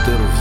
Інтерв'ю.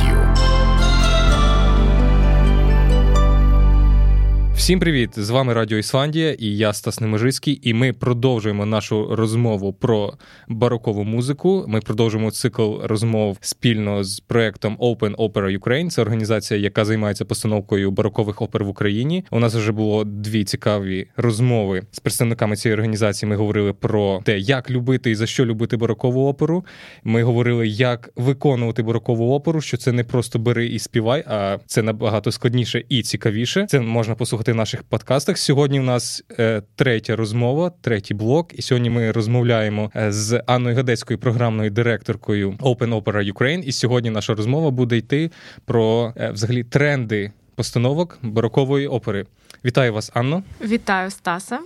Всім привіт! З вами Радіо Ісландія і я Стас Немежицький, і ми продовжуємо нашу розмову про барокову музику. Ми продовжуємо цикл розмов спільно з проектом Open Opera Ukraine. Це організація, яка займається постановкою барокових опер в Україні. У нас вже було дві цікаві розмови з представниками цієї організації. Ми говорили про те, як любити і за що любити барокову оперу. Ми говорили, як виконувати барокову оперу, що це не просто бери і співай, а це набагато складніше і цікавіше. Це можна послухати наших подкастах. Сьогодні у нас е, третя розмова, третій блок. І сьогодні ми розмовляємо е, з Анною Гадецькою, програмною директоркою Open Opera Ukraine. І сьогодні наша розмова буде йти про е, взагалі тренди постановок барокової опери. Вітаю вас, Анно. Вітаю Стаса.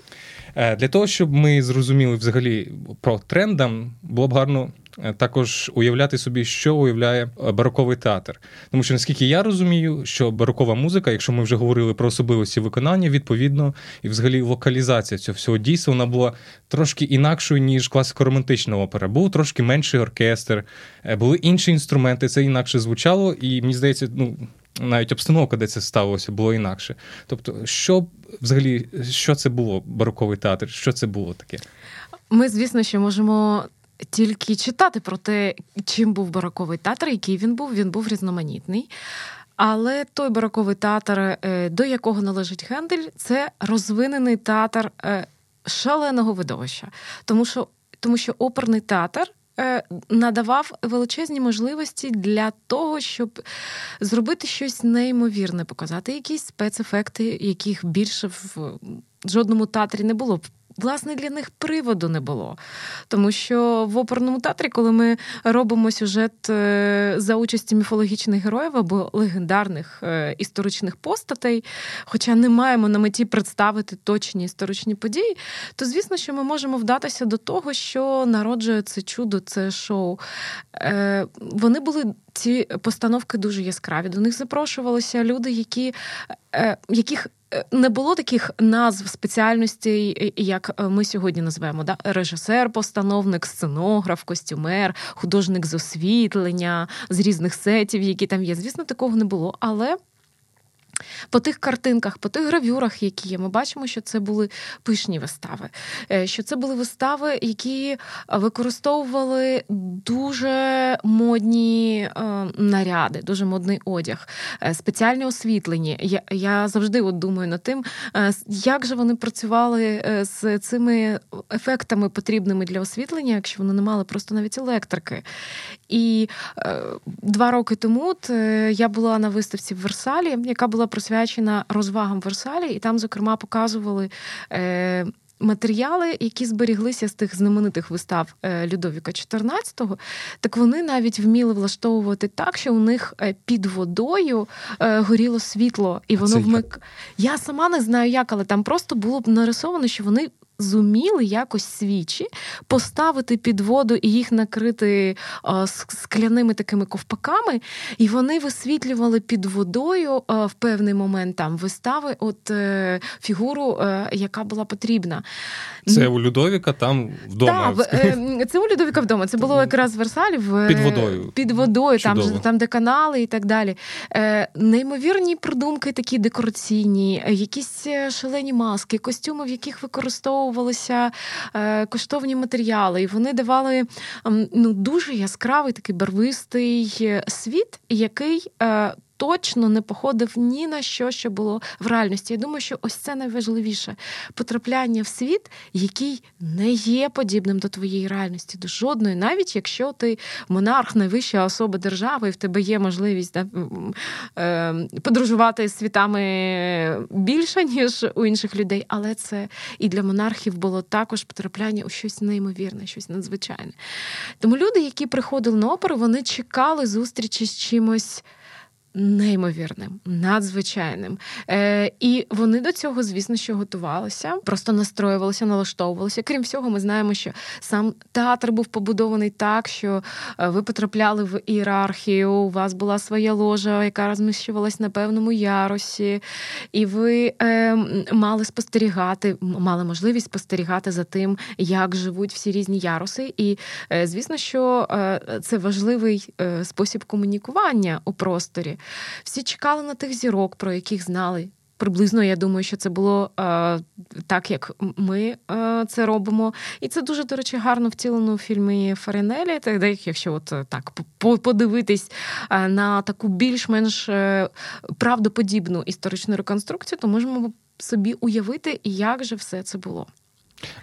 Для того щоб ми зрозуміли взагалі про трендам, було б гарно також уявляти собі, що уявляє е, бароковий театр. Тому що наскільки я розумію, що барокова музика, якщо ми вже говорили про особливості виконання, відповідно, і взагалі локалізація цього всього дійства вона була трошки інакшою, ніж класико-романтична опера. Був трошки менший оркестр, е, були інші інструменти, це інакше звучало, і мені здається, ну. Навіть обстановка, де це сталося, було інакше. Тобто, що взагалі, що це було бароковий театр? Що це було таке? Ми, звісно, що можемо тільки читати про те, чим був бароковий театр, який він був. Він був різноманітний. Але той бароковий театр, е, до якого належить Гендель, це розвинений театр е, шаленого видовища. Тому що, Тому що оперний театр. Е, надавав величезні можливості для того, щоб зробити щось неймовірне, показати якісь спецефекти, яких більше в жодному театрі не було власне для них приводу не було. Тому що в оперному театрі, коли ми робимо сюжет е, за участі міфологічних героїв або легендарних е, історичних постатей, хоча не маємо на меті представити точні історичні події, то звісно, що ми можемо вдатися до того, що народжує це чудо, це шоу. Е, вони були. Ці постановки дуже яскраві. До них запрошувалися люди, які, яких не було таких назв спеціальностей, як е, ми сьогодні називаємо да? режисер, постановник, сценограф, костюмер, художник з освітлення, з різних сетів, які там є. Звісно, такого не було. Але по тих картинках, по тих гравюрах, які є, ми бачимо, що це були пишні вистави, е, що це були вистави, які використовували дуже модні е, наряди, дуже модний одяг, е, спеціальне освітлення. Я я завжди от думаю над тим, як же вони працювали з цими ефектами, потрібними для освітлення, якщо вони не мали просто навіть електрики. І два роки тому я була на виставці в Версалі, яка була присвячена розвагам Версалі, і там, зокрема, показували. Е, Матеріали, які зберіглися з тих знаменитих вистав е, Людовіка XIV, так вони навіть вміли влаштовувати так, що у них е, під водою е, горіло світло, і воно вмик. Я сама не знаю як, але там просто було б нарисовано, що вони зуміли якось свічі поставити під воду і їх накрити а, скляними такими ковпаками, і вони висвітлювали під водою а, в певний момент там вистави от е, фігуру, е, яка була потрібна. Це у Людовіка там вдома. Так, е, Це у Людовіка вдома. Це було якраз в Версалі в під водою, під водою, там там де канали і так далі. Неймовірні придумки, такі декораційні, якісь шалені маски, костюми, в яких використовували використовувалися е, коштовні матеріали, і вони давали ну, дуже яскравий такий барвистий е, світ, який е, точно не походив ні на що, що було в реальності. Я думаю, що ось це найважливіше потрапляння в світ, який не є подібним до твоєї реальності, до жодної, навіть якщо ти монарх, найвища особа держави, і в тебе є можливість да, е, подорожувати світами більше, ніж у інших людей. Але це і для монархів було також потрапляння у щось неймовірне, щось надзвичайне. Тому люди, які приходили на оперу, вони чекали зустрічі з чимось Неймовірним, надзвичайним. Е, І вони до цього, звісно, що готувалися, просто настроювалися, налаштовувалися. Крім всього, ми знаємо, що сам театр був побудований так, що е, ви потрапляли в ієрархію, у вас була своя ложа, яка розміщувалась на певному ярусі, і ви е, мали спостерігати, мали можливість спостерігати за тим, як живуть всі різні яруси. І е, звісно, що е, це важливий е, спосіб комунікування у просторі. Всі чекали на тих зірок, про яких знали. Приблизно, я думаю, що це було е, так, як ми е, це робимо. І це дуже, до речі, гарно втілено у фільмі Фаренелі. Якщо от е, так подивитись е, на таку більш-менш е, правдоподібну історичну реконструкцію, то можемо собі уявити, як же все це було.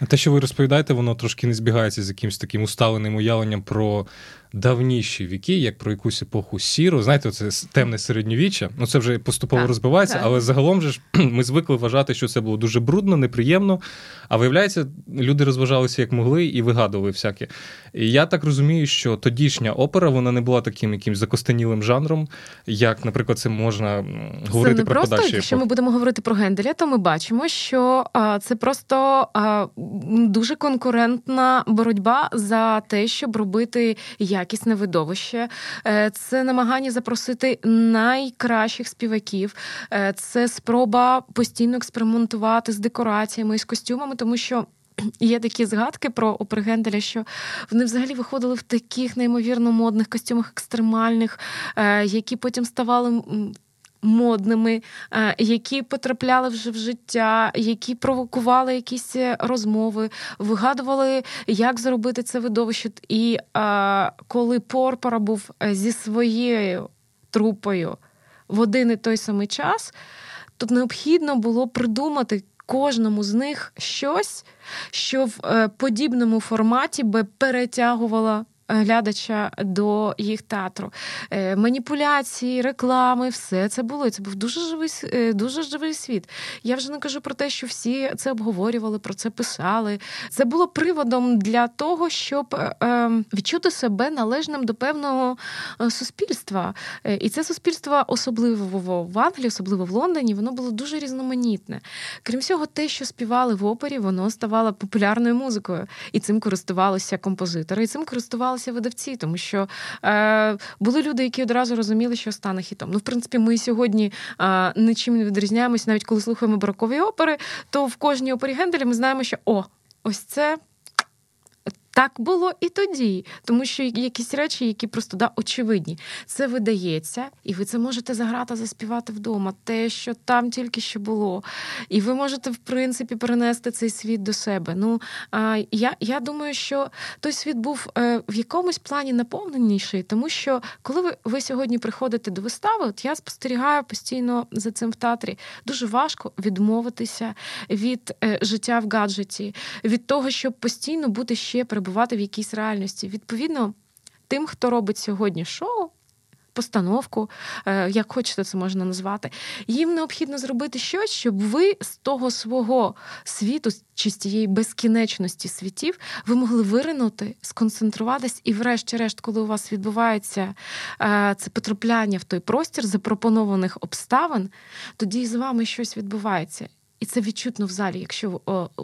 А те, що ви розповідаєте, воно трошки не збігається з якимось таким усталеним уявленням про давніші віки, як про якусь епоху сіру. Знаєте, це темне середньовіччя. Ну це вже поступово так, розбивається, так. але загалом же ж ми звикли вважати, що це було дуже брудно, неприємно. А виявляється, люди розважалися як могли і вигадували всяке. І я так розумію, що тодішня опера вона не була таким якимсь закостенілим жанром, як, наприклад, це можна говорити це не про просто, подальші Якщо ми будемо говорити про Генделя, то ми бачимо, що а, це просто а, дуже конкурентна боротьба за те, щоб робити якісне видовище. Е, це намагання запросити найкращих співаків, е, це спроба постійно експериментувати з декораціями і з костюмами, тому що. Є такі згадки про Опергенделя, що вони взагалі виходили в таких неймовірно модних костюмах екстремальних, е, які потім ставали модними, е, які потрапляли вже в життя, які провокували якісь е, розмови, вигадували, як зробити це видовище. І е, коли Порпора був зі своєю трупою в один і той самий час, то необхідно було придумати. Кожному з них щось, що в подібному форматі би перетягувало глядача до їх театру. Е, маніпуляції, реклами, все це було. Це був дуже живий е, дуже живий світ. Я вже не кажу про те, що всі це обговорювали, про це писали. Це було приводом для того, щоб е, відчути себе належним до певного суспільства. І це суспільство, особливо в Англії, особливо в Лондоні, воно було дуже різноманітне. Крім всього, те, що співали в опері, воно ставало популярною музикою. І цим користувалися композитори, і цим користувалися займалися видавці, тому що е, були люди, які одразу розуміли, що стане хітом. Ну, в принципі, ми сьогодні е, нічим не відрізняємося, навіть коли слухаємо барокові опери, то в кожній опері Генделя ми знаємо, що о, ось це так було і тоді, тому що якісь речі, які просто да, очевидні, це видається, і ви це можете заграти, заспівати вдома, те, що там тільки що було. І ви можете, в принципі, перенести цей світ до себе. Ну я я думаю, що той світ був е, в якомусь плані наповненіший, тому що коли ви, ви сьогодні приходите до вистави, от я спостерігаю постійно за цим в театрі, дуже важко відмовитися від е, життя в гаджеті, від того, щоб постійно бути ще перебувати в якійсь реальності. Відповідно, тим, хто робить сьогодні шоу. Постановку, е, як хочете, це можна назвати, їм необхідно зробити щось, щоб ви з того свого світу, чи з тієї безкінечності світів, ви могли виринути, сконцентруватись, і, врешті-решт, коли у вас відбувається е, це потрапляння в той простір запропонованих обставин, тоді з вами щось відбувається. І це відчутно в залі. Якщо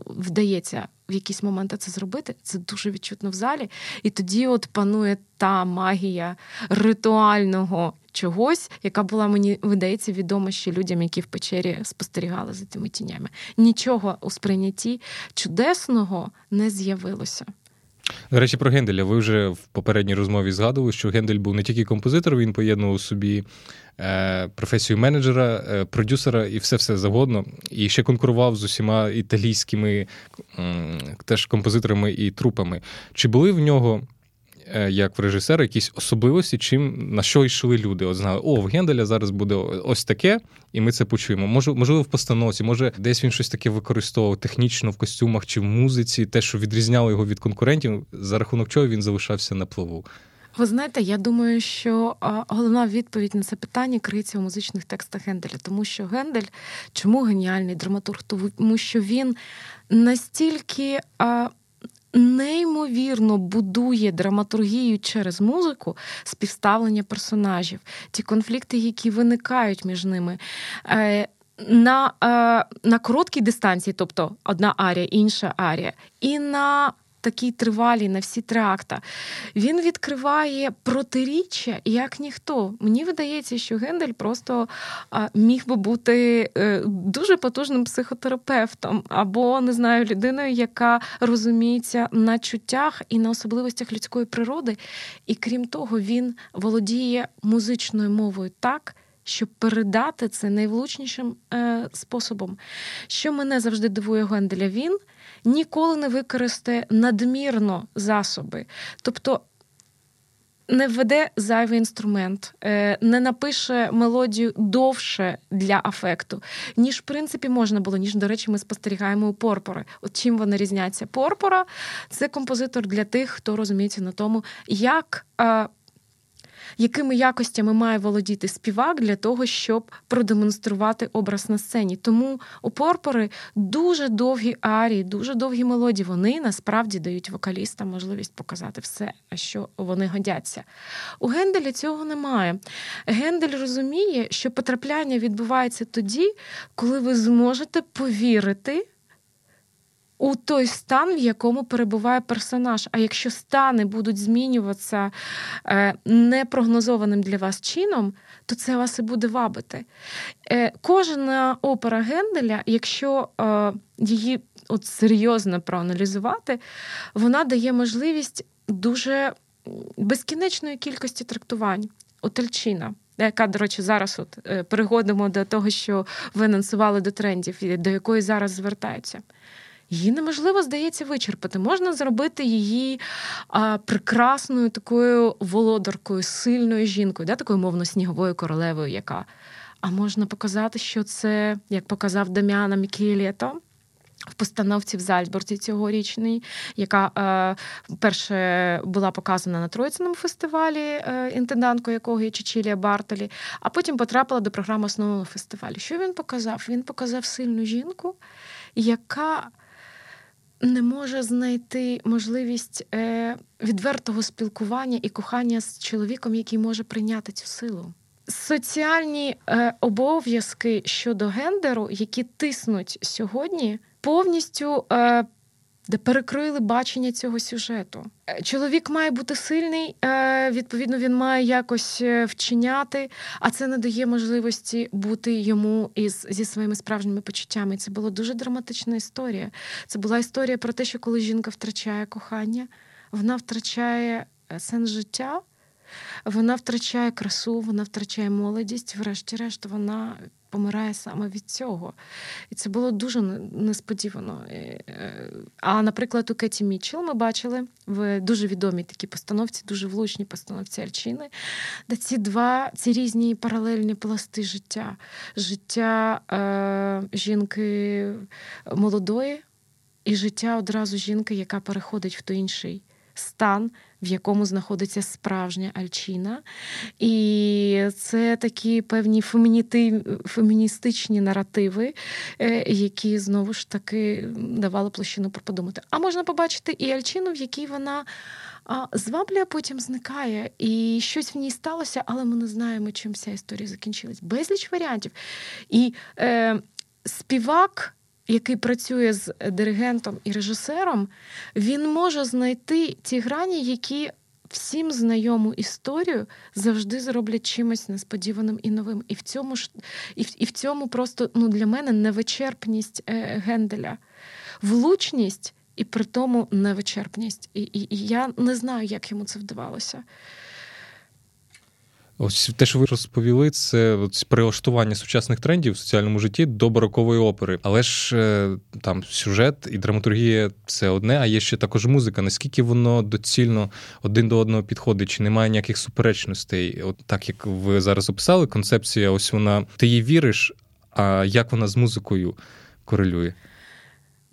вдається в якісь моменти це зробити, це дуже відчутно в залі. І тоді от панує та магія ритуального чогось, яка була мені видається відома ще людям, які в печері спостерігали за цими тінями. Нічого у сприйнятті чудесного не з'явилося. До речі, про Генделя. Ви вже в попередній розмові згадували, що Гендель був не тільки композитор, він поєднував у собі е, професію менеджера, е, продюсера і все-все завгодно. І ще конкурував з усіма італійськими теж композиторами і трупами. Чи були в нього як в режисера якісь особливості, чим на що йшли люди. От знали, о, в Генделя зараз буде ось таке, і ми це почуємо. Може, можливо, в постановці, може, десь він щось таке використовував технічно в костюмах чи в музиці, те, що відрізняло його від конкурентів, за рахунок чого він залишався на плаву. Ви знаєте, я думаю, що головна відповідь на це питання криється у музичних текстах Генделя, тому що Гендель чому геніальний драматург? Тому що він настільки неймовірно будує драматургію через музику співставлення персонажів, ті конфлікти, які виникають між ними. Е, на е, на короткій дистанції, тобто одна арія, інша арія, і на такий тривалій на всі три. Він відкриває протиріччя як ніхто. Мені видається, що Гендель просто міг би бути е, дуже потужним психотерапевтом, або не знаю, людиною, яка розуміється на чуттях і на особливостях людської природи. І крім того, він володіє музичною мовою так. Щоб передати це найвлучнішим е, способом. Що мене завжди дивує Генделя, він ніколи не використає надмірно засоби. Тобто не введе зайвий інструмент, е, не напише мелодію довше для афекту, ніж в принципі можна було, ніж, до речі, ми спостерігаємо у порпори. От чим вони різняться? Порпора це композитор для тих, хто розуміється на тому, як е, якими якостями має володіти співак для того, щоб продемонструвати образ на сцені. Тому у порпори дуже довгі арії, дуже довгі мелодії. Вони насправді дають вокалістам можливість показати все, а що вони годяться. У Генделя цього немає. Гендель розуміє, що потрапляння відбувається тоді, коли ви зможете повірити у той стан, в якому перебуває персонаж. А якщо стани будуть змінюватися е, непрогнозованим для вас чином, то це вас і буде вабити. Е, кожна опера Генделя, якщо е, її от серйозно проаналізувати, вона дає можливість дуже безкінечної кількості трактувань. Отельчина. Яка, до речі, зараз от переходимо до того, що ви анонсували до трендів, до якої зараз звертаються її неможливо здається вичерпати. Можна зробити її а, прекрасною такою володаркою, сильною жінкою, да, такою мовно сніговою королевою, яка. А можна показати, що це, як показав Дам'яна Мікієлєто, в постановці в Зальцбурзі цьогорічній, яка е, перше була показана на Троїциному фестивалі, е, інтенданткою якого є Чечілія Бартолі, а потім потрапила до програми основного фестивалю. Що він показав? Він показав сильну жінку, яка не може знайти можливість е, відвертого спілкування і кохання з чоловіком, який може прийняти цю силу. Соціальні е, обов'язки щодо гендеру, які тиснуть сьогодні, повністю е, де перекрили бачення цього сюжету. Е, чоловік має бути сильний, е, відповідно, він має якось е, вчиняти, а це не дає можливості бути йому із зі своїми справжніми почуттями. Це була дуже драматична історія. Це була історія про те, що коли жінка втрачає кохання, вона втрачає сенс життя. Вона втрачає красу, вона втрачає молодість, врешті-решт, вона помирає саме від цього. І це було дуже несподівано. Е, а, наприклад, у Кеті Мітчелл ми бачили в дуже відомій такій постановці, дуже влучній постановці Альчини, де ці два ці різні паралельні пласти життя, життя е, жінки молодої і життя одразу жінки, яка переходить в той інший стан, в якому знаходиться справжня Альчина. І це такі певні фемініти, феміністичні наративи, е, які знову ж таки давали площину подумати. А можна побачити і Альчину, в якій вона. Зваблює, потім зникає, і щось в ній сталося, але ми не знаємо, чим ця історія закінчилась. Безліч варіантів. І е, співак який працює з диригентом і режисером, він може знайти ті грані, які всім знайому історію завжди зроблять чимось несподіваним і новим. І в цьому ж і і в цьому просто ну, для мене невичерпність е, Генделя, влучність і при тому невичерпність. І, і, і я не знаю, як йому це вдавалося. Ось те, що ви розповіли, це прилаштування сучасних трендів в соціальному житті до барокової опери. Але ж е, там сюжет і драматургія це одне, а є ще також музика. Наскільки воно доцільно один до одного підходить, чи немає ніяких суперечностей? От так як ви зараз описали, концепція, ось вона ти їй віриш, а як вона з музикою корелює?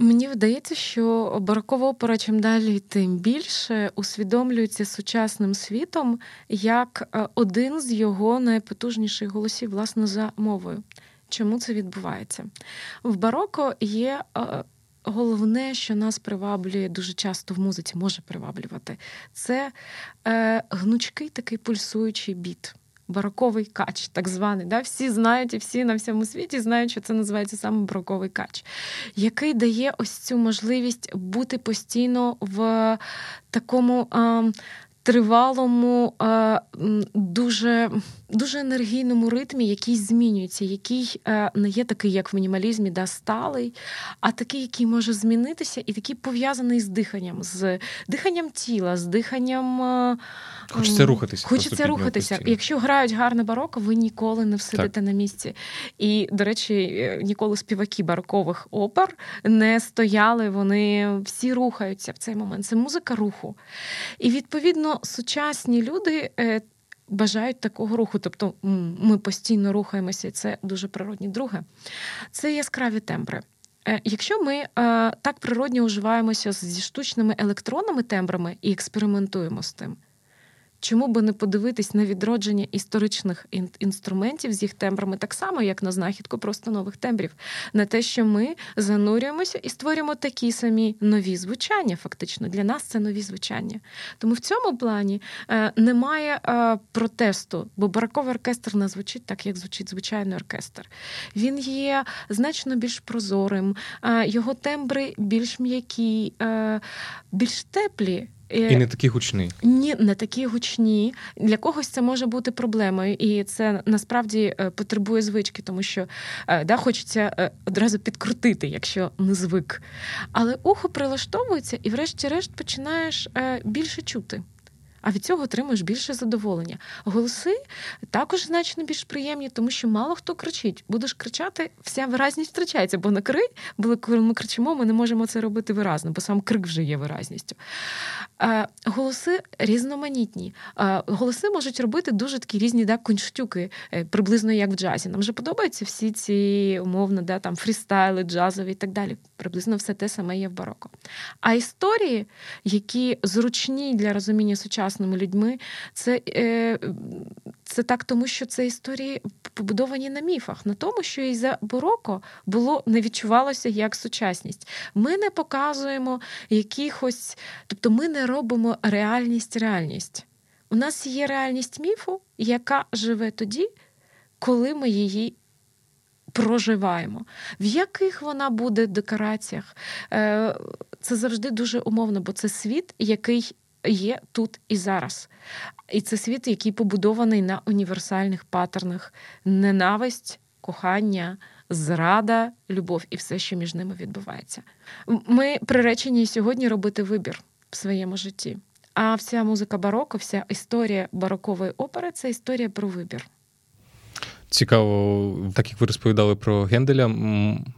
Мені вдається, що барокова опера чим далі, тим більше усвідомлюється сучасним світом як е, один з його найпотужніших голосів, власне, за мовою. Чому це відбувається? В бароко є е, головне, що нас приваблює дуже часто в музиці, може приваблювати, це е, гнучкий такий пульсуючий біт. Бароковий кач, так званий. Да? Всі знають і всі на всьому світі знають, що це називається саме бароковий кач, який дає ось цю можливість бути постійно в такому е, тривалому, е, дуже дуже енергійному ритмі, який змінюється, який е, не є такий, як в мінімалізмі, да, сталий, а такий, який може змінитися, і такий пов'язаний з диханням, з диханням тіла, з диханням. Е, хочеться рухатися. Хочеться рухатися. Якщо грають гарне бароко, ви ніколи не всидите так. на місці. І, до речі, ніколи співаки барокових опер не стояли, вони всі рухаються в цей момент. Це музика руху. І відповідно сучасні люди бажають такого руху. Тобто ми постійно рухаємося, і це дуже природні. Друге, це яскраві тембри. Е, якщо ми е, так природньо уживаємося зі штучними електронними тембрами і експериментуємо з тим. Чому би не подивитись на відродження історичних інструментів з їх тембрами, так само, як на знахідку просто нових тембрів, на те, що ми занурюємося і створюємо такі самі нові звучання. Фактично, для нас це нові звучання. Тому в цьому плані е, немає е, протесту, бо бараковий оркестр не звучить так, як звучить звичайний оркестр. Він є значно більш прозорим, е, його тембри більш м'які, е, більш теплі. І не такі гучні. Ні, не такі гучні. Для когось це може бути проблемою, і це насправді е, потребує звички, тому що е, да, хочеться е, одразу підкрутити, якщо не звик. Але ухо прилаштовується, і, врешті-решт, починаєш більше чути а від цього отримуєш більше задоволення. Голоси також значно більш приємні, тому що мало хто кричить. Будеш кричати, вся виразність втрачається, бо на крик, коли ми кричимо, ми не можемо це робити виразно, бо сам крик вже є виразністю. Голоси різноманітні. Голоси можуть робити дуже такі різні да, кунштюки, е, приблизно як в джазі. Нам вже подобаються всі ці умовно, да, там фрістайли, джазові і так далі. Приблизно все те саме є в бароко. А історії, які зручні для розуміння сучасного сучасними людьми. Це е, це так, тому що це історії побудовані на міфах, на тому, що і за Бороко було не відчувалося як сучасність. Ми не показуємо якихось, тобто ми не робимо реальність реальність. У нас є реальність міфу, яка живе тоді, коли ми її. Проживаємо, в яких вона буде декораціях. Е, це завжди дуже умовно, бо це світ, який є тут і зараз. І це світ, який побудований на універсальних паттернах: ненависть, кохання, зрада, любов і все, що між ними відбувається. Ми приречені сьогодні робити вибір в своєму житті. А вся музика бароко, вся історія барокової опери це історія про вибір. Цікаво, так як ви розповідали про Генделя,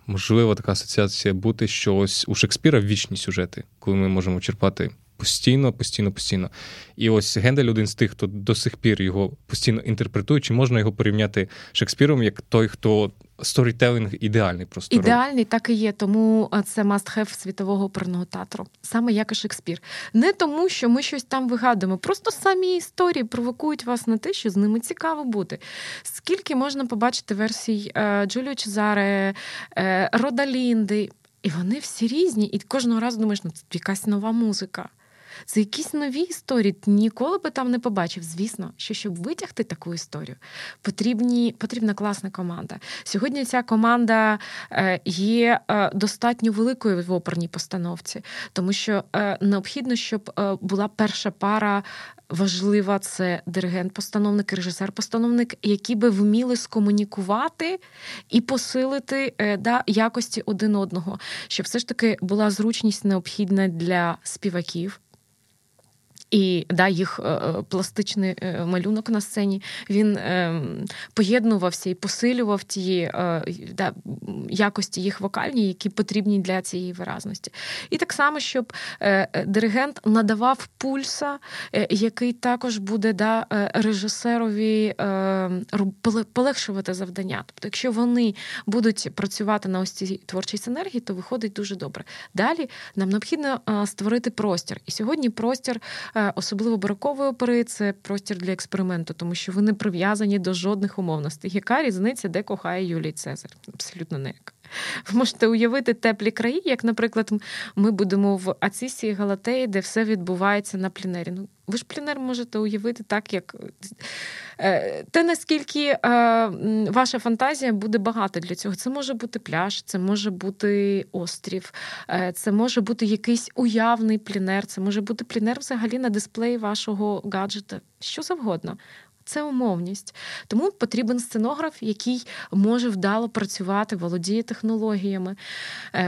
можливо, така асоціація бути, що ось у Шекспіра вічні сюжети, коли ми можемо черпати Постійно, постійно, постійно. І ось Гендель один з тих, хто до сих пір його постійно інтерпретує, чи можна його порівняти Шекспіром як той, хто сторітелінг ідеальний просто ідеальний, так і є. Тому це must-have світового оперного театру, саме як і Шекспір. Не тому, що ми щось там вигадуємо, просто самі історії провокують вас на те, що з ними цікаво бути. Скільки можна побачити версій е, Джуліо Чезаре, е, Роделінди, і вони всі різні, і кожного разу думаєш, ну це якась нова музика. Це якісь нові історії. Ти ніколи би там не побачив. Звісно, що щоб витягти таку історію, потрібні, потрібна класна команда. Сьогодні ця команда е, є е, достатньо великою в оперній постановці, тому що е, необхідно, щоб була перша пара. Важлива це диригент-постановник, режисер-постановник, які би вміли скомунікувати і посилити да, якості один одного, щоб все ж таки була зручність необхідна для співаків, і да, їх е, е, пластичний е, малюнок на сцені він поєднувався і посилював ті да, якості їх вокальні, які потрібні для цієї виразності. І так само, щоб диригент надавав пульса, який також буде да, режисерові полегшувати завдання. Тобто, якщо вони будуть працювати на ось цій творчій синергії, то виходить дуже добре. Далі нам необхідно створити простір. І сьогодні простір особливо барокової опери, це простір для експерименту, тому що ви не прив'язані до жодних умовностей. Яка різниця, де кохає Юлій Цезар? Абсолютно ніяк. Ви можете уявити теплі краї, як, наприклад, ми будемо в Ацисі Галатеї, де все відбувається на плінері. Ну, ви ж плінер можете уявити так, як е, те, наскільки е, ваша фантазія буде багата для цього. Це може бути пляж, це може бути острів, е, це може бути якийсь уявний плінер, це може бути плінер взагалі на дисплеї вашого гаджета, що завгодно. Це умовність. Тому потрібен сценограф, який може вдало працювати, володіє технологіями.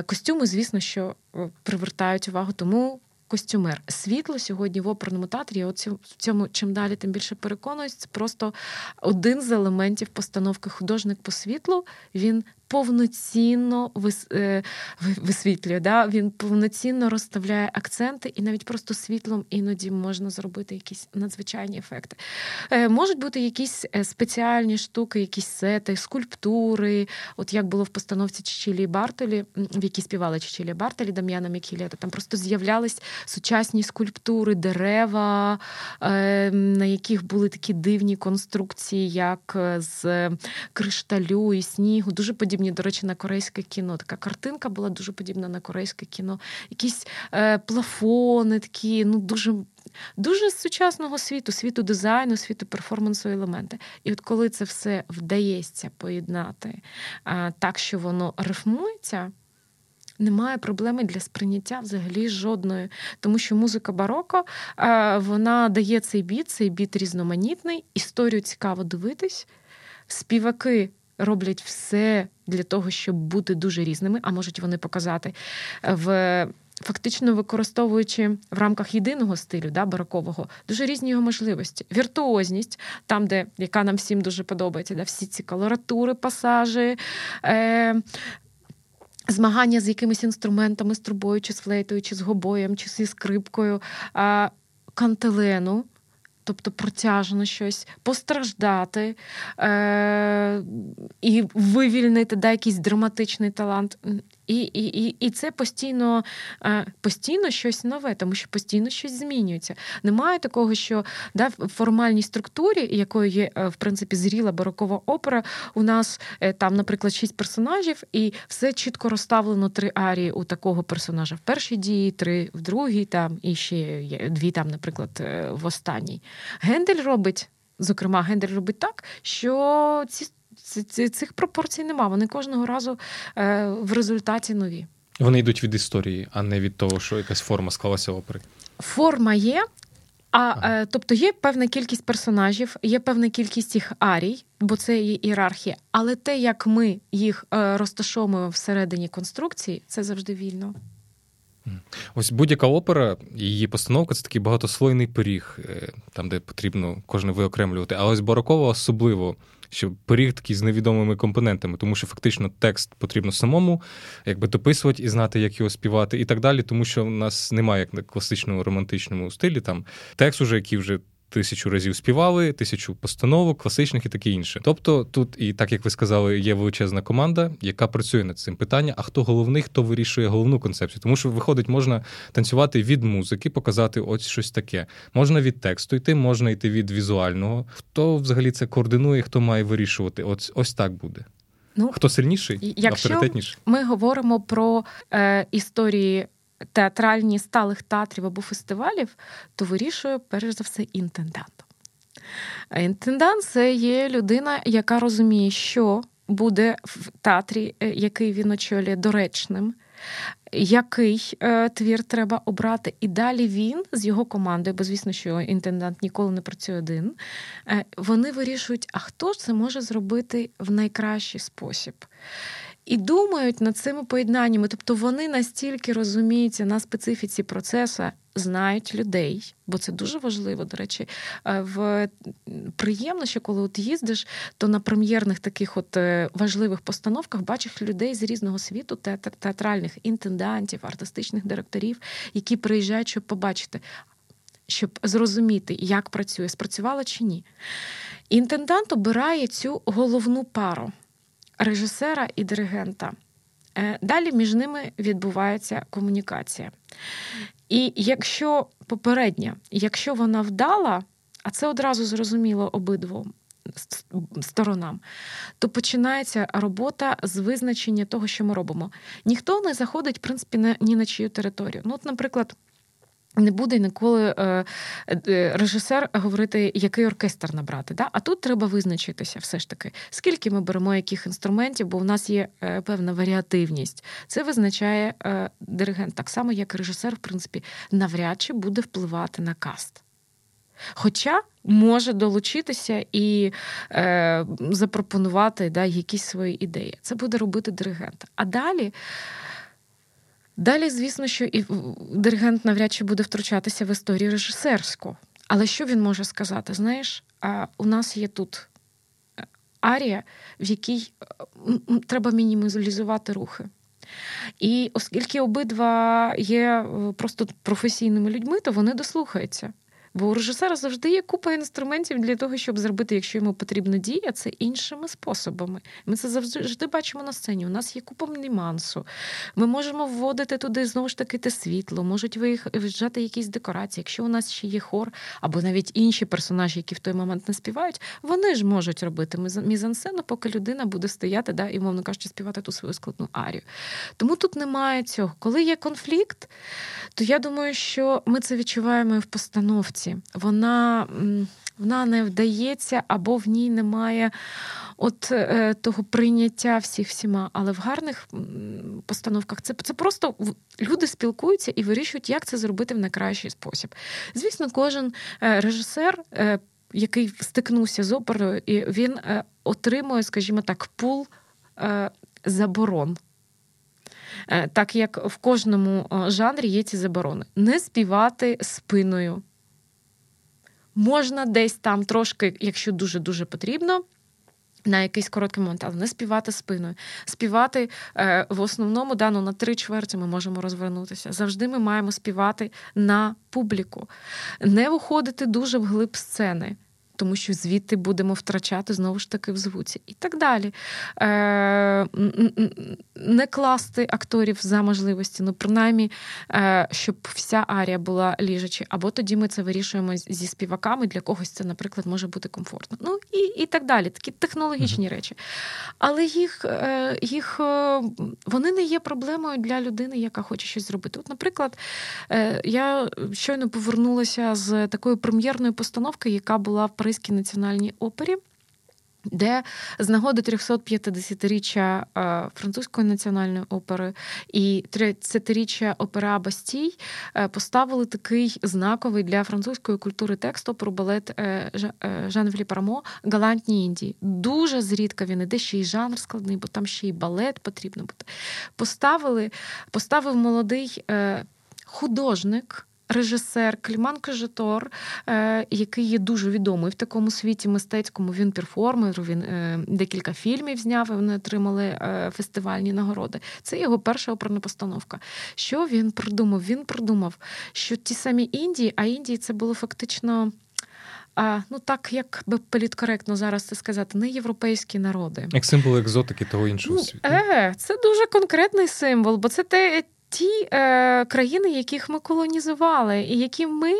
Костюми, звісно, що привертають увагу. Тому костюмер. Світло сьогодні в оперному театрі, я в цьому чим далі, тим більше переконуюсь, це просто один з елементів постановки художник по світлу. Він повноцінно е, висвітлює, да? він повноцінно розставляє акценти, і навіть просто світлом іноді можна зробити якісь надзвичайні ефекти. Е, можуть бути якісь е, спеціальні штуки, якісь сети, скульптури. От як було в постановці Чичілі Бартолі, в якій співали Чичілі Бартолі, Дам'яна Мікілєта, там просто з'являлись сучасні скульптури, дерева, на яких були такі дивні конструкції, як з кришталю і снігу. Дуже подібні подібні, до речі, на корейське кіно. Така картинка була дуже подібна на корейське кіно. Якісь е, плафони, такі, ну дуже. Дуже сучасного світу, світу дизайну, світу перформансу елементи. І от коли це все вдається поєднати а, так, що воно рифмується, немає проблеми для сприйняття взагалі жодної. Тому що музика бароко а, вона дає цей біт, цей біт різноманітний, історію цікаво дивитись. Співаки роблять все для того, щоб бути дуже різними, а можуть вони показати в. Фактично використовуючи в рамках єдиного стилю да, барокового дуже різні його можливості. Віртуозність, там, де яка нам всім дуже подобається, да, всі ці колоратури, пасажі, е, змагання з якимись інструментами, з трубою, чи з флейтою, чи з гобоєм, чи зі скрипкою, е, кантелену тобто протяжно щось, постраждати е- і вивільнити да, якийсь драматичний талант. І і, і, це постійно е, постійно щось нове, тому що постійно щось змінюється. Немає такого, що да, в формальній структурі, якою є е, в принципі зріла барокова опера, у нас е, там, наприклад, шість персонажів, і все чітко розставлено три арії у такого персонажа в першій дії, три в другій, там і ще дві там, наприклад, в останній. Гендель робить. Зокрема, Гендель робить так, що ці цих пропорцій нема. Вони кожного разу е, в результаті нові. Вони йдуть від історії, а не від того, що якась форма склалася опери. Форма є. А ага. Е, тобто є певна кількість персонажів, є певна кількість їх арій, бо це є ієрархія. Але те, як ми їх е, розташовуємо всередині конструкції, це завжди вільно. Ось будь-яка опера, її постановка це такий багатослойний пиріг, там де потрібно кожне виокремлювати. А ось барокова особливо що пиріг такий з невідомими компонентами, тому що фактично текст потрібно самому якби дописувати і знати, як його співати, і так далі, тому що в нас немає як на класичному романтичному стилі там текст, уже який вже тисячу разів співали, тисячу постановок, класичних і таке інше. Тобто, тут, і так як ви сказали, є величезна команда, яка працює над цим питанням. А хто головний, хто вирішує головну концепцію? Тому що виходить, можна танцювати від музики, показати ось щось таке. Можна від тексту йти, можна йти від візуального. Хто взагалі це координує, хто має вирішувати? Ось ось так буде. Ну, Хто сильніший, якщо авторитетніший? Ми говоримо про е, історії театральні сталих театрів або фестивалів, то вирішує перш за все інтендант. Інтендант це є людина, яка розуміє, що буде в театрі, е, який він очолює доречним. Який е, твір треба обрати, і далі він з його командою, бо звісно, що інтендант ніколи не працює один. Е, вони вирішують, а хто ж це може зробити в найкращий спосіб і думають над цими поєднаннями. Тобто вони настільки розуміються на специфіці процесу, знають людей, бо це дуже важливо. До речі, е, в приємно, що коли от їздиш, то на прем'єрних таких от е, важливих постановках бачиш людей з різного світу, театр, театральних інтендантів, артистичних директорів, які приїжджають, щоб побачити. Щоб зрозуміти, як працює, спрацювала чи ні. Інтендант обирає цю головну пару режисера і диригента. Е, далі між ними відбувається комунікація. І якщо попередня, якщо вона вдала, а це одразу зрозуміло обидвом, сторонам, то починається робота з визначення того, що ми робимо. Ніхто не заходить, в принципі, ні на чию територію. Ну, от, наприклад. Не буде ніколи е, е, режисер говорити, який оркестр набрати. Да? А тут треба визначитися все ж таки, скільки ми беремо яких інструментів, бо в нас є е, певна варіативність. Це визначає диригент, так само, як режисер, в принципі, навряд чи буде впливати на каст. Хоча може долучитися і е, запропонувати да, якісь свої ідеї. Це буде робити диригент. А далі. Далі, звісно, що і диригент навряд чи буде втручатися в історію режисерську. Але що він може сказати? Знаєш, у нас є тут е, арія, в якій е, треба мінімалізувати рухи. І оскільки обидва є е, просто професійними людьми, то вони дослухаються. Бо у режисера завжди є купа інструментів для того, щоб зробити, якщо йому потрібна дія, це іншими способами. Ми це завжди бачимо на сцені. У нас є купа нюансу. Ми можемо вводити туди знову ж таки те світло, можуть виїжджати якісь декорації. Якщо у нас ще є хор, або навіть інші персонажі, які в той момент не співають, вони ж можуть робити мізансцену, поки людина буде стояти, да, і, мовно кажучи, співати ту свою складну арію. Тому тут немає цього. Коли є конфлікт, то я думаю, що ми це відчуваємо і в постановці роботі. Вона вона не вдається або в ній немає от е, того прийняття всіх всіма. Але в гарних постановках це це просто люди спілкуються і вирішують, як це зробити в найкращий спосіб. Звісно, кожен е, режисер. Е, який стикнувся з оперою, і він е, отримує, скажімо так, пул е, заборон. Е, так як в кожному жанрі є ці заборони. Не співати спиною, Можна десь там трошки, якщо дуже-дуже потрібно. На якийсь короткий момент, але не співати спиною. Співати е, в основному да, ну, на три чверті ми можемо розвернутися. Завжди ми маємо співати на публіку, не виходити дуже вглиб сцени тому що звідти будемо втрачати знову ж таки в звуці і так далі. Е, Не класти акторів за можливості, ну принаймні, е, щоб вся арія була ліжачі, або тоді ми це вирішуємо зі співаками. Для когось це, наприклад, може бути комфортно. Ну і і так далі. Такі технологічні mm-hmm. речі. Але їх, е, їх е, вони не є проблемою для людини, яка хоче щось зробити. От, наприклад, я щойно повернулася з такої прем'єрної постановки, яка була в Паризькій національній опері. Де з нагоди 350-річчя е, французької національної опери і 30-річчя опера Бастій е, поставили такий знаковий для французької культури тексту про балет е, Жан Філіпа Рамо Галантні Індії. Дуже зрідка він іде ще й жанр складний, бо там ще й балет потрібно бути. Поставили, поставив молодий художник режисер Кліман Кажетор, е, який є дуже відомий в такому світі мистецькому. Він перформер, він е, декілька фільмів зняв. і Вони отримали е, фестивальні нагороди. Це його перша оперна постановка. Що він придумав? Він придумав, що ті самі Індії, а Індії це було фактично. А, Ну так як би політкоректно зараз це сказати, не європейські народи, як символ екзотики того іншого ну, світу. Е, Це дуже конкретний символ, бо це те ті е, країни, яких ми колонізували, і які ми.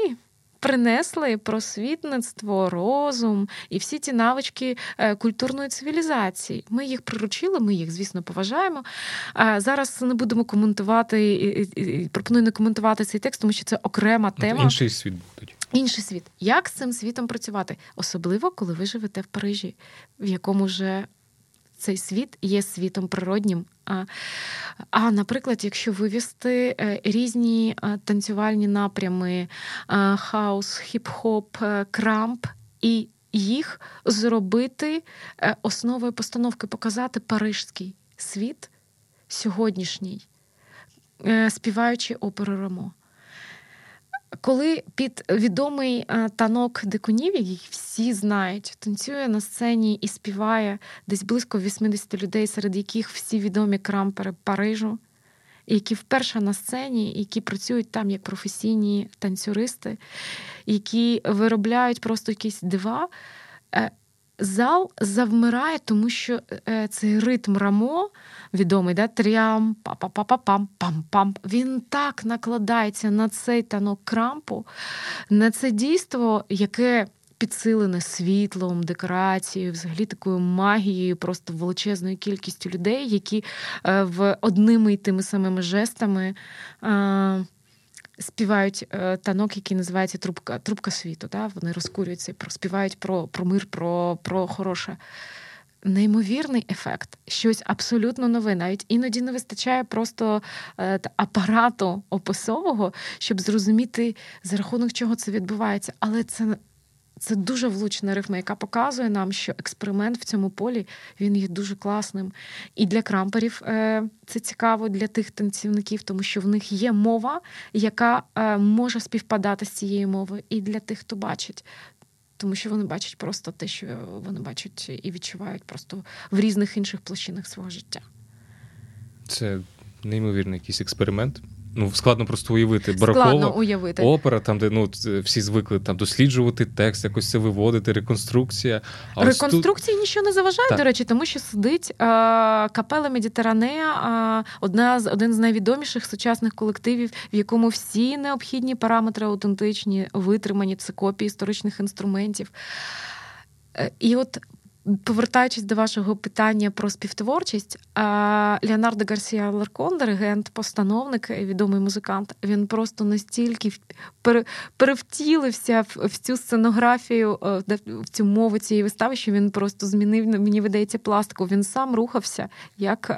Принесли просвітництво, розум і всі ті навички е, культурної цивілізації. Ми їх приручили, ми їх, звісно, поважаємо. Зараз не будемо коментувати, пропоную не коментувати цей текст, тому що це окрема тема. Інший світ буде. Інший світ. Як з цим світом працювати? Особливо, коли ви живете в Парижі, в якому вже цей світ є світом природнім. А, а наприклад, якщо вивести е, різні е, танцювальні напрями, е, хаус, хіп-хоп, крамп і їх зробити основою постановки, показати парижський світ сьогоднішній, співаючи оперу Рамо. Коли під відомий е, танок дикунів, який всі знають, танцює на сцені і співає десь близько 80 людей, серед яких всі відомі крампери Парижу, які вперше на сцені, які працюють там як професійні танцюристи, які виробляють просто якісь дива. Е, зал завмирає, тому що е, цей ритм рамо відомий, да? трям, па-па-па-па-пам, пам-пам. Він так накладається на цей танок крампу, на це дійство, яке підсилене світлом, декорацією, взагалі такою магією, просто величезною кількістю людей, які е, в одними й тими самими жестами. Співають е, танок, який називається Трубка трубка світу. Да? Вони розкурюються про співають про про мир, про, про хороше. Неймовірний ефект, щось абсолютно нове. Навіть іноді не вистачає просто е, апарату описового, щоб зрозуміти, за рахунок чого це відбувається. Але це це дуже влучна рифма, яка показує нам, що експеримент в цьому полі він є дуже класним. І для крамперів е, це цікаво для тих танцівників, тому що в них є мова, яка е, може співпадати з цією мовою, і для тих, хто бачить. Тому що вони бачать просто те, що вони бачать і відчувають просто в різних інших площинах свого життя. Це неймовірний якийсь експеримент ну складно просто уявити. Барокова уявити. опера, там де ну всі звикли там досліджувати текст, якось це виводити, реконструкція. А Реконструкції тут... нічого не заважає, так. до речі, тому що сидить а, капела Медітеранея, а, одна з один з найвідоміших сучасних колективів, в якому всі необхідні параметри аутентичні, витримані це копії історичних інструментів. Е, і от Повертаючись до вашого питання про співтворчість, Леонардо Гарсія Ларкон, диригент, постановник, відомий музикант, він просто настільки перевтілився в цю сценографію, в цю мову цієї вистави, що він просто змінив, мені видається, пластику. Він сам рухався, як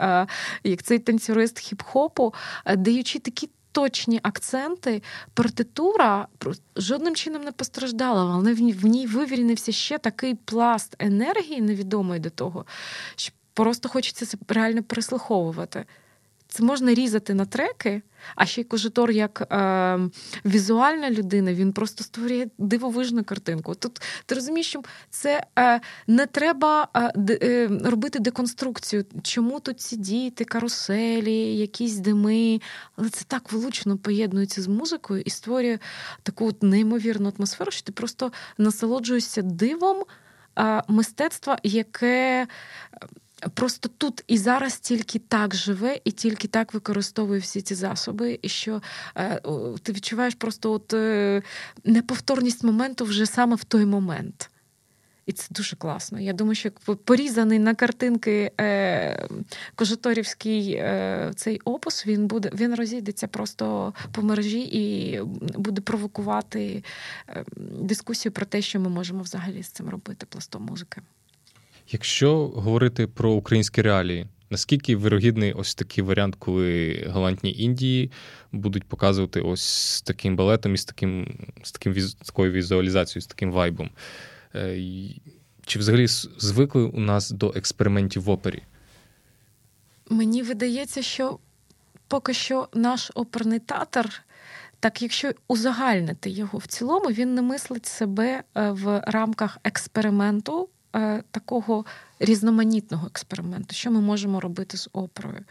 як цей танцюрист хіп-хопу, даючи такі точні акценти, партитура жодним чином не постраждала, але в ній вивільнився ще такий пласт енергії, невідомої до того, що просто хочеться це реально переслуховувати. Це можна різати на треки, а ще й кожитор, як е, візуальна людина, він просто створює дивовижну картинку. Тут ти розумієш, що це е, не треба е, е, робити деконструкцію. Чому тут ці діти, каруселі, якісь дими, але це так влучно поєднується з музикою і створює таку от неймовірну атмосферу, що ти просто насолоджуєшся дивом е, мистецтва, яке. Просто тут і зараз тільки так живе, і тільки так використовує всі ці засоби, і що е, ти відчуваєш просто от е, неповторність моменту вже саме в той момент. І це дуже класно. Я думаю, що порізаний на картинки е, Кожиторівський е, цей опус, він буде він розійдеться просто по мережі і буде провокувати е, дискусію про те, що ми можемо взагалі з цим робити пластом музики. Якщо говорити про українські реалії, наскільки вирогідний ось такий варіант, коли галантні Індії будуть показувати ось з таким балетом і з таким з таким з такою візуалізацією, з таким вайбом? Е, чи взагалі звикли у нас до експериментів в опері? Мені видається, що поки що наш оперний театр. Так, якщо узагальнити його в цілому, він не мислить себе е, в рамках експерименту такого різноманітного експерименту, що ми можемо робити з оперою.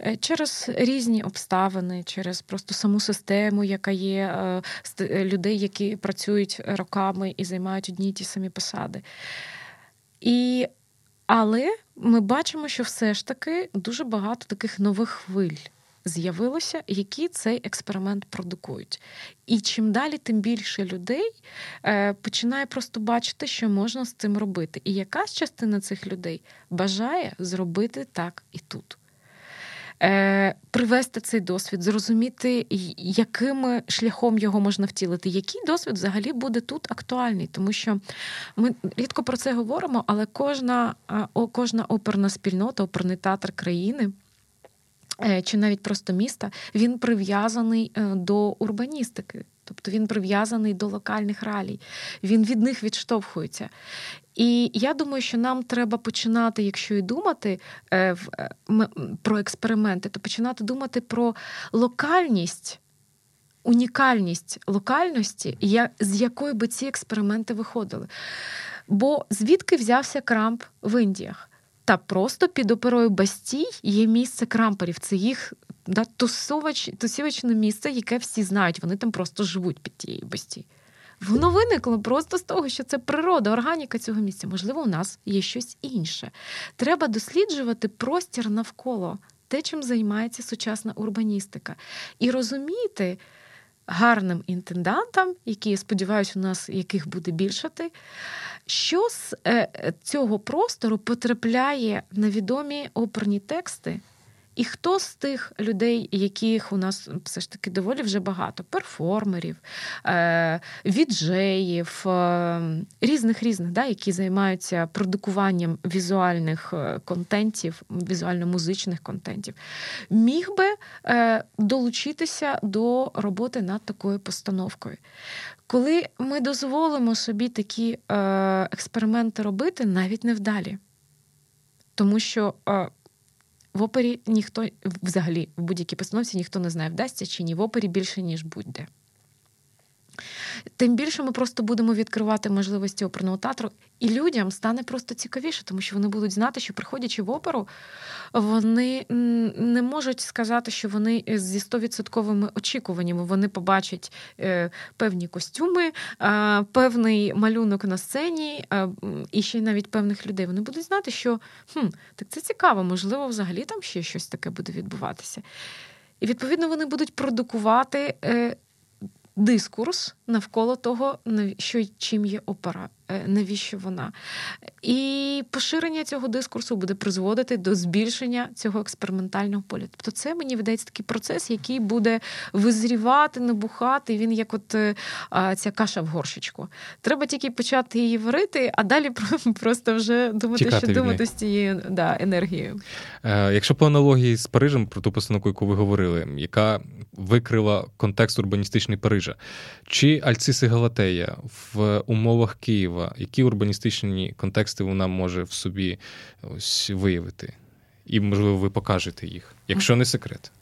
Е, через різні обставини, через просто саму систему, яка є е, е, людей, які працюють роками і займають одні й ті самі посади. І, Але ми бачимо, що все ж таки дуже багато таких нових хвиль з'явилося, які цей експеримент продукують. І чим далі, тим більше людей е, починає просто бачити, що можна з цим робити. І якась частина цих людей бажає зробити так і тут. Е, привести цей досвід, зрозуміти, яким шляхом його можна втілити, який досвід взагалі буде тут актуальний, тому що ми рідко про це говоримо, але кожна кожна оперна спільнота, оперний театр країни чи навіть просто міста, він прив'язаний е, до урбаністики, тобто він прив'язаний до локальних ралій, він від них відштовхується. І я думаю, що нам треба починати, якщо і думати е, про експерименти, то починати думати про локальність. Унікальність локальності, з якої би ці експерименти виходили. Бо звідки взявся Крамп в Індіях? Та просто під оперою Бастій є місце крамперів. Це їх да, тусовач, тусівочне місце, яке всі знають. Вони там просто живуть під тією Бастій. Воно виникло просто з того, що це природа, органіка цього місця. Можливо, у нас є щось інше. Треба досліджувати простір навколо те, чим займається сучасна урбаністика, і розуміти, гарним інтендантам, які я сподіваюся, у нас яких буде більшати, що з е, цього простору потрапляє на відомі оперні тексти. І хто з тих людей, яких у нас все ж таки доволі вже багато: перформерів, е, віджеїв, е, різних різних, да, які займаються продукуванням візуальних е, контентів, візуально-музичних контентів, міг би долучитися до роботи над такою постановкою. Коли ми дозволимо собі такі експерименти робити, навіть невдалі. Тому що в опері ніхто взагалі в будь-якій постановці ніхто не знає, вдасться чи ні в опері більше, ніж будь-де. Тим більше ми просто будемо відкривати можливості оперного театру, і людям стане просто цікавіше, тому що вони будуть знати, що приходячи в оперу, вони не можуть сказати, що вони зі стовідсотковими очікуваннями вони побачать е, певні костюми, певний малюнок на сцені і ще й навіть певних людей. Вони будуть знати, що хм, так це цікаво, можливо, взагалі там ще щось таке буде відбуватися. І відповідно вони будуть продукувати е, дискурс навколо того, що чим є опера. Е, навіщо вона. І поширення цього дискурсу буде призводити до збільшення цього експериментального поля. Тобто, це мені видається такий процес, який буде визрівати, набухати. Він як от е, ця каша в горшечку. Треба тільки почати її варити, а далі просто вже думати, Чекати що думати з цією да, енергією. Е, Якщо по аналогії з Парижем, про ту постановку, яку ви говорили, яка викрила контекст урбаністичний Парижа, чи Альциси Галатея в умовах Києва? Києва, які урбаністичні контексти вона може в собі ось виявити? І, можливо, ви покажете їх, якщо не секрет.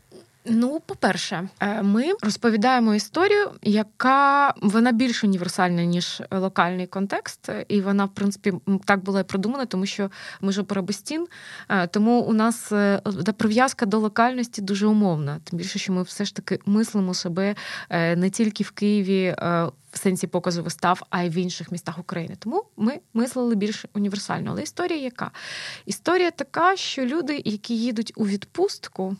Ну, по-перше, е, ми розповідаємо історію, яка вона більш універсальна ніж локальний контекст, і вона, в принципі, так була і продумана, тому що ми ж Операбестін, е, тому у нас е, прив'язка до локальності дуже умовна. Тим більше, що ми все ж таки мислимо себе не тільки в Києві. В сенсі показу вистав, а й в інших містах України. Тому ми мислили більш універсально. Але історія яка? Історія така, що люди, які їдуть у відпустку,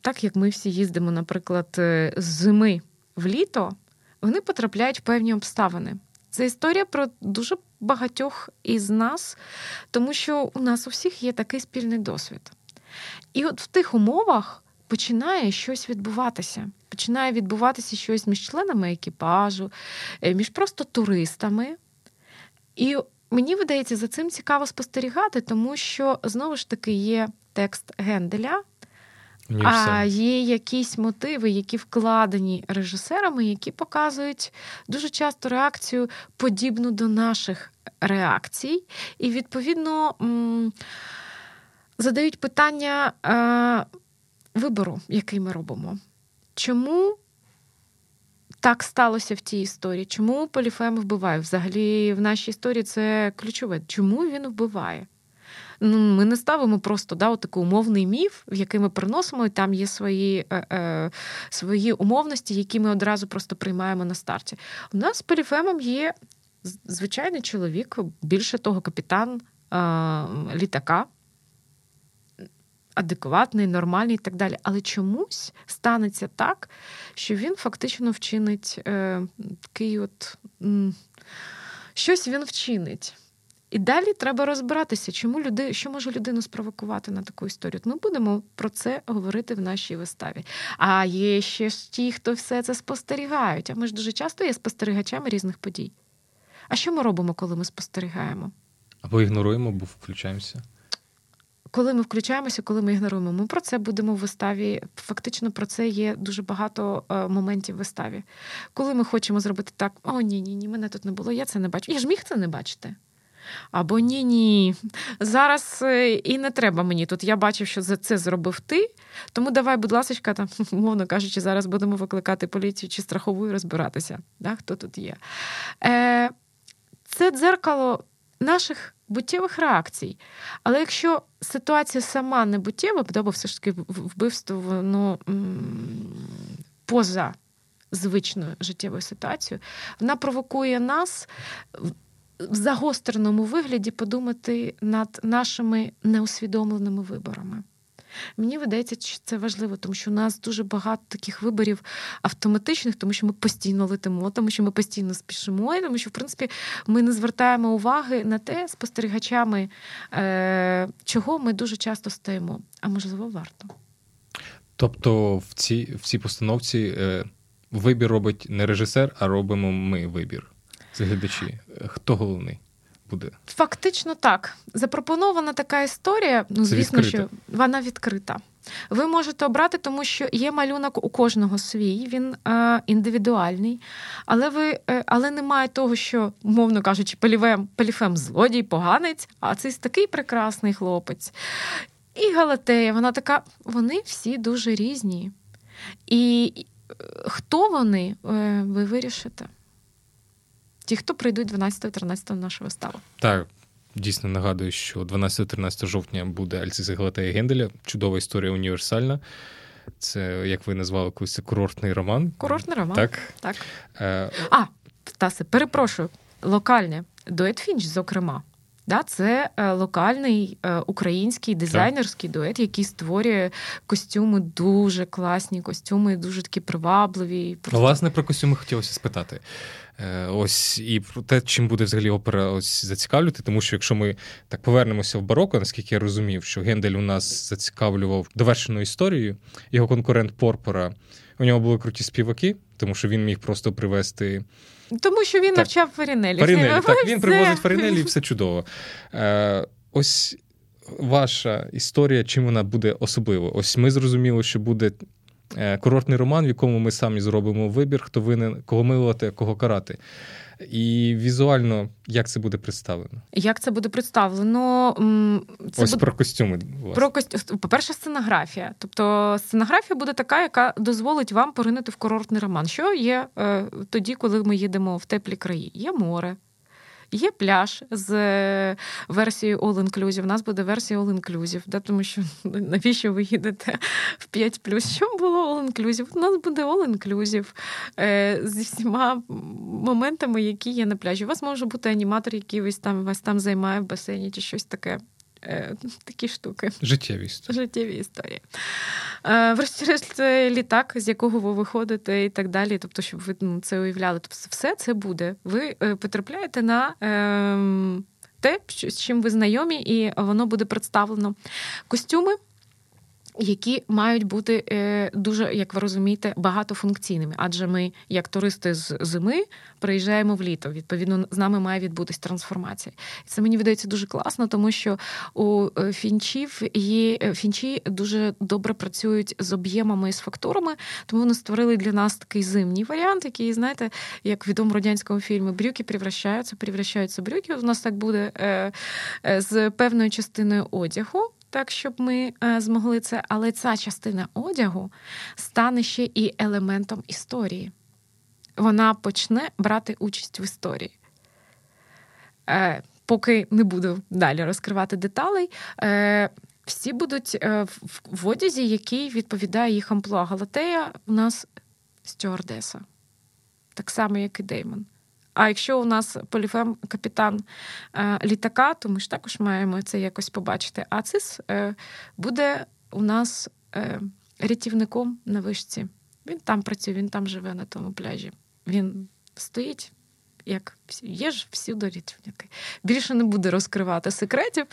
так як ми всі їздимо, наприклад, е, з зими в літо, вони потрапляють в певні обставини. Це історія про дуже багатьох із нас, тому що у нас у всіх є такий спільний досвід. І от в тих умовах починає щось відбуватися. Починає відбуватися щось між членами екіпажу, е, між просто туристами. І мені видається, за цим цікаво спостерігати, тому що знову ж таки є текст Генделя, а є якісь мотиви, які вкладені режисерами, які показують дуже часто реакцію подібну до наших реакцій, і, відповідно, задають питання е, вибору, який ми робимо. Чому? Так сталося в тій історії. Чому Поліфем вбиває? Взагалі, в нашій історії це ключове. Чому він вбиває? Ну, ми не ставимо просто да, такий умовний міф, в який ми приносимо, і там є свої е, е, свої умовності, які ми одразу просто приймаємо на старті. У нас з Поліфемом є звичайний чоловік, більше того, капітан е, літака. Адекватний, нормальний і так далі. Але чомусь станеться так, що він фактично вчинить е, такий от м, щось він вчинить. І далі треба розбиратися, чому люди, що може людину спровокувати на таку історію. Ми будемо про це говорити в нашій виставі. А є ще ж ті, хто все це спостерігають. А ми ж дуже часто є спостерігачами різних подій. А що ми робимо, коли ми спостерігаємо? Або ігноруємо, або включаємося. Коли ми включаємося, коли ми ігноруємо, ми про це будемо в виставі. Фактично про це є дуже багато е, моментів в виставі. Коли ми хочемо зробити так: о, ні, ні, ні, мене тут не було, я це не бачу. Я ж міг це не бачити. Або ні, ні. Зараз е, і не треба мені тут. Я бачив, що за це зробив ти. Тому давай, будь ласка, там, мовно кажучи, зараз будемо викликати поліцію чи страхову і розбиратися, да, хто тут є. Е, Це дзеркало наших буттєвих реакцій. Але якщо ситуація сама не буттєва, бо все ж таки вбивство воно поза звичною життєвою ситуацією, вона провокує нас в загостреному вигляді подумати над нашими неусвідомленими виборами. Мені видається, що це важливо, тому що у нас дуже багато таких виборів автоматичних, тому що ми постійно летимо, тому що ми постійно спішимо, тому що, в принципі, ми не звертаємо уваги на те спостерігачами, е, чого ми дуже часто стаємо. А можливо, варто. Тобто в цій в цій постановці е, вибір робить не режисер, а робимо ми вибір. Це глядачі. Хто головний? буде? Фактично так. Запропонована така історія. Ну, звісно, відкрита. що вона відкрита. Ви можете обрати, тому що є малюнок у кожного свій, він е, індивідуальний, але ви е, але немає того, що, мовно кажучи, поліфем, поліфем злодій, поганець, а це такий прекрасний хлопець. І Галатея, вона така, вони всі дуже різні. І е, хто вони, е, ви вирішите ті, хто прийдуть 12-13 на нашу виставу. Так. Дійсно нагадую, що 12-13 жовтня буде Альциса Галатея Генделя. Чудова історія універсальна. Це, як ви назвали, колись курортний роман. Курортний роман. Так. так. Е... А, Тасе, перепрошую, локальне. Дует Фінч, зокрема. Да, Це е, локальний е, український дизайнерський так. дует, який створює костюми дуже класні, костюми дуже такі привабливі. Власне, про костюми хотілося спитати. Е, ось і про те, чим буде взагалі опера ось зацікавлювати, тому що якщо ми так повернемося в бароко, наскільки я розумів, що Гендель у нас зацікавлював довершеною історією, його конкурент Порпора, у нього були круті співаки, тому що він міг просто привести. Тому що він так, навчав Фарінелі. Фарінелі, так, він привозить Фарінелі, і все чудово. Е, Ось ваша історія, чим вона буде особливо? Ось ми зрозуміли, що буде курортний роман, в якому ми самі зробимо вибір, хто винен, кого милувати, кого карати. І візуально як це буде представлено? Як це буде представлено? Це Ось буде... про костюми. Власне. Про кост... По-перше, сценографія. Тобто сценографія буде така, яка дозволить вам поринути в курортний роман. Що є е, тоді, коли ми їдемо в теплі краї? Є море, Є пляж з версією All Inclusive. У нас буде версія All Inclusive, да, тому що навіщо ви їдете в 5 Що було All Inclusive? У нас буде All Inclusive е, зі всіма моментами, які є на пляжі. У вас може бути аніматор, який вас там займає в басейні чи щось таке. Е, такі штуки. Життєві історії. Життєві історії. Е, врешті-решт, літак, з якого ви виходите, і так далі. Тобто, щоб ви ну, це уявляли. Тобто, все це буде. Ви е, потрапляєте на. Ем, те, з чим ви знайомі, і воно буде представлено. Костюми які мають бути е, дуже, як ви розумієте, багатофункційними. Адже ми, як туристи з зими, приїжджаємо в літо. Відповідно, з нами має відбутись трансформація. І це мені видається дуже класно, тому що у е, фінчів є е, фінчі дуже добре працюють з об'ємами і з фактурами, тому вони створили для нас такий зимній варіант, який, знаєте, як в відомому радянському фільмі брюки превращаються, превращаються брюки. У нас так буде з певною частиною одягу так, щоб ми е, змогли це, але ця частина одягу стане ще і елементом історії. Вона почне брати участь в історії. Е, Поки не буду далі розкривати деталей, е, всі будуть в одязі, який відповідає їх амплуа. Галатея у нас стюардеса. Так само, як і Деймон. А якщо у нас поліфем капітан е, літака, то ми ж також маємо це якось побачити. А цис е, буде у нас е, рятівником на вишці. Він там працює, він там живе на тому пляжі. Він стоїть як є ж всюди рятівники. Більше не буде розкривати секретів.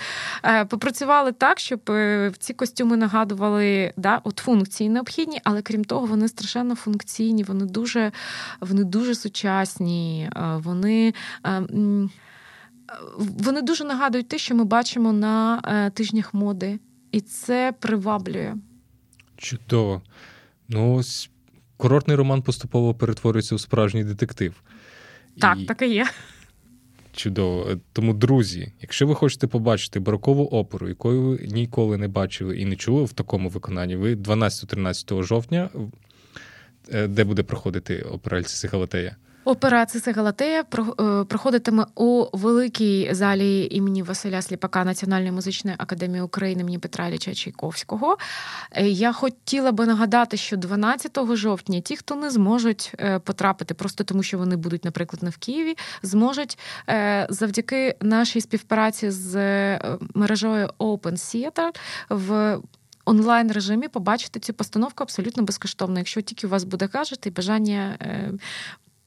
Е, попрацювали так, щоб е, ці костюми нагадували да, от функції необхідні, але крім того, вони страшенно функційні, вони дуже вони дуже сучасні, е, вони. Вони дуже нагадують те, що ми бачимо на тижнях моди, і це приваблює. Чудово. Ну, ось курортний роман поступово перетворюється у справжній детектив. Так, і... так і є. Чудово. Тому, друзі, якщо ви хочете побачити барокову оперу, якої ви ніколи не бачили і не чули в такому виконанні, ви 12-13 жовтня, е, де буде проходити опера Альциси Галатея? Операція Галатея е, проходитиме у великій залі імені Василя Сліпака Національної музичної академії України імені Петра Ілліча Чайковського. Е, я хотіла би нагадати, що 12 жовтня ті, хто не зможуть е, потрапити, просто тому що вони будуть, наприклад, не в Києві, зможуть завдяки нашій співпраці з мережою Open Theater в онлайн режимі побачити цю постановку абсолютно безкоштовно. Якщо тільки у вас буде кажете і бажання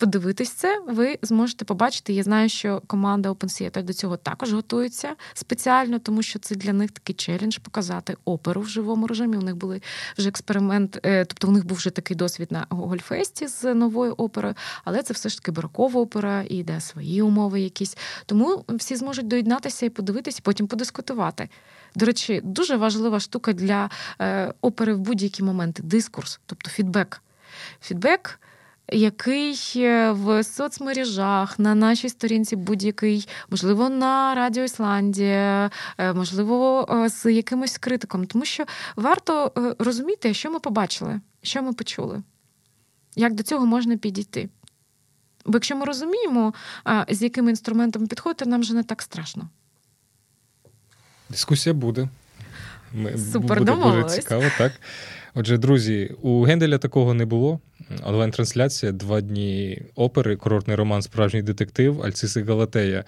подивитись це, ви зможете побачити. Я знаю, що команда Open Theater до цього також готується спеціально, тому що це для них такий челендж показати оперу в живому режимі. У них були вже експеримент, е, тобто у них був вже такий досвід на Гольфесті з новою оперою, але це все ж таки барокова опера і йде свої умови якісь. Тому всі зможуть доєднатися і подивитися, потім подискутувати. До речі, дуже важлива штука для е, опери в будь-які моменти дискурс, тобто фідбек. Фідбек який в соцмережах на нашій сторінці будь-який, можливо, на Радіо Ісландія, е, можливо, е, з якимось критиком, тому що варто е, розуміти, що ми побачили, що ми почули, як до цього можна підійти. Бо якщо ми розуміємо, з якими інструментами підходити, нам вже не так страшно. Дискусія буде. Ми, Супер, буде, буде цікаво, так. Отже, друзі, у Генделя такого не було. Онлайн-трансляція, два дні опери, курортний роман, справжній детектив, Альциси Галатея,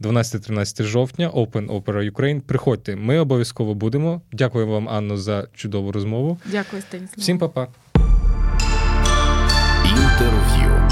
12-13 жовтня, Open Opera Ukraine. Приходьте, ми обов'язково будемо. Дякую вам, Анно, за чудову розмову. Дякую, Станіслав. Всім па-па. Інтерв'ю.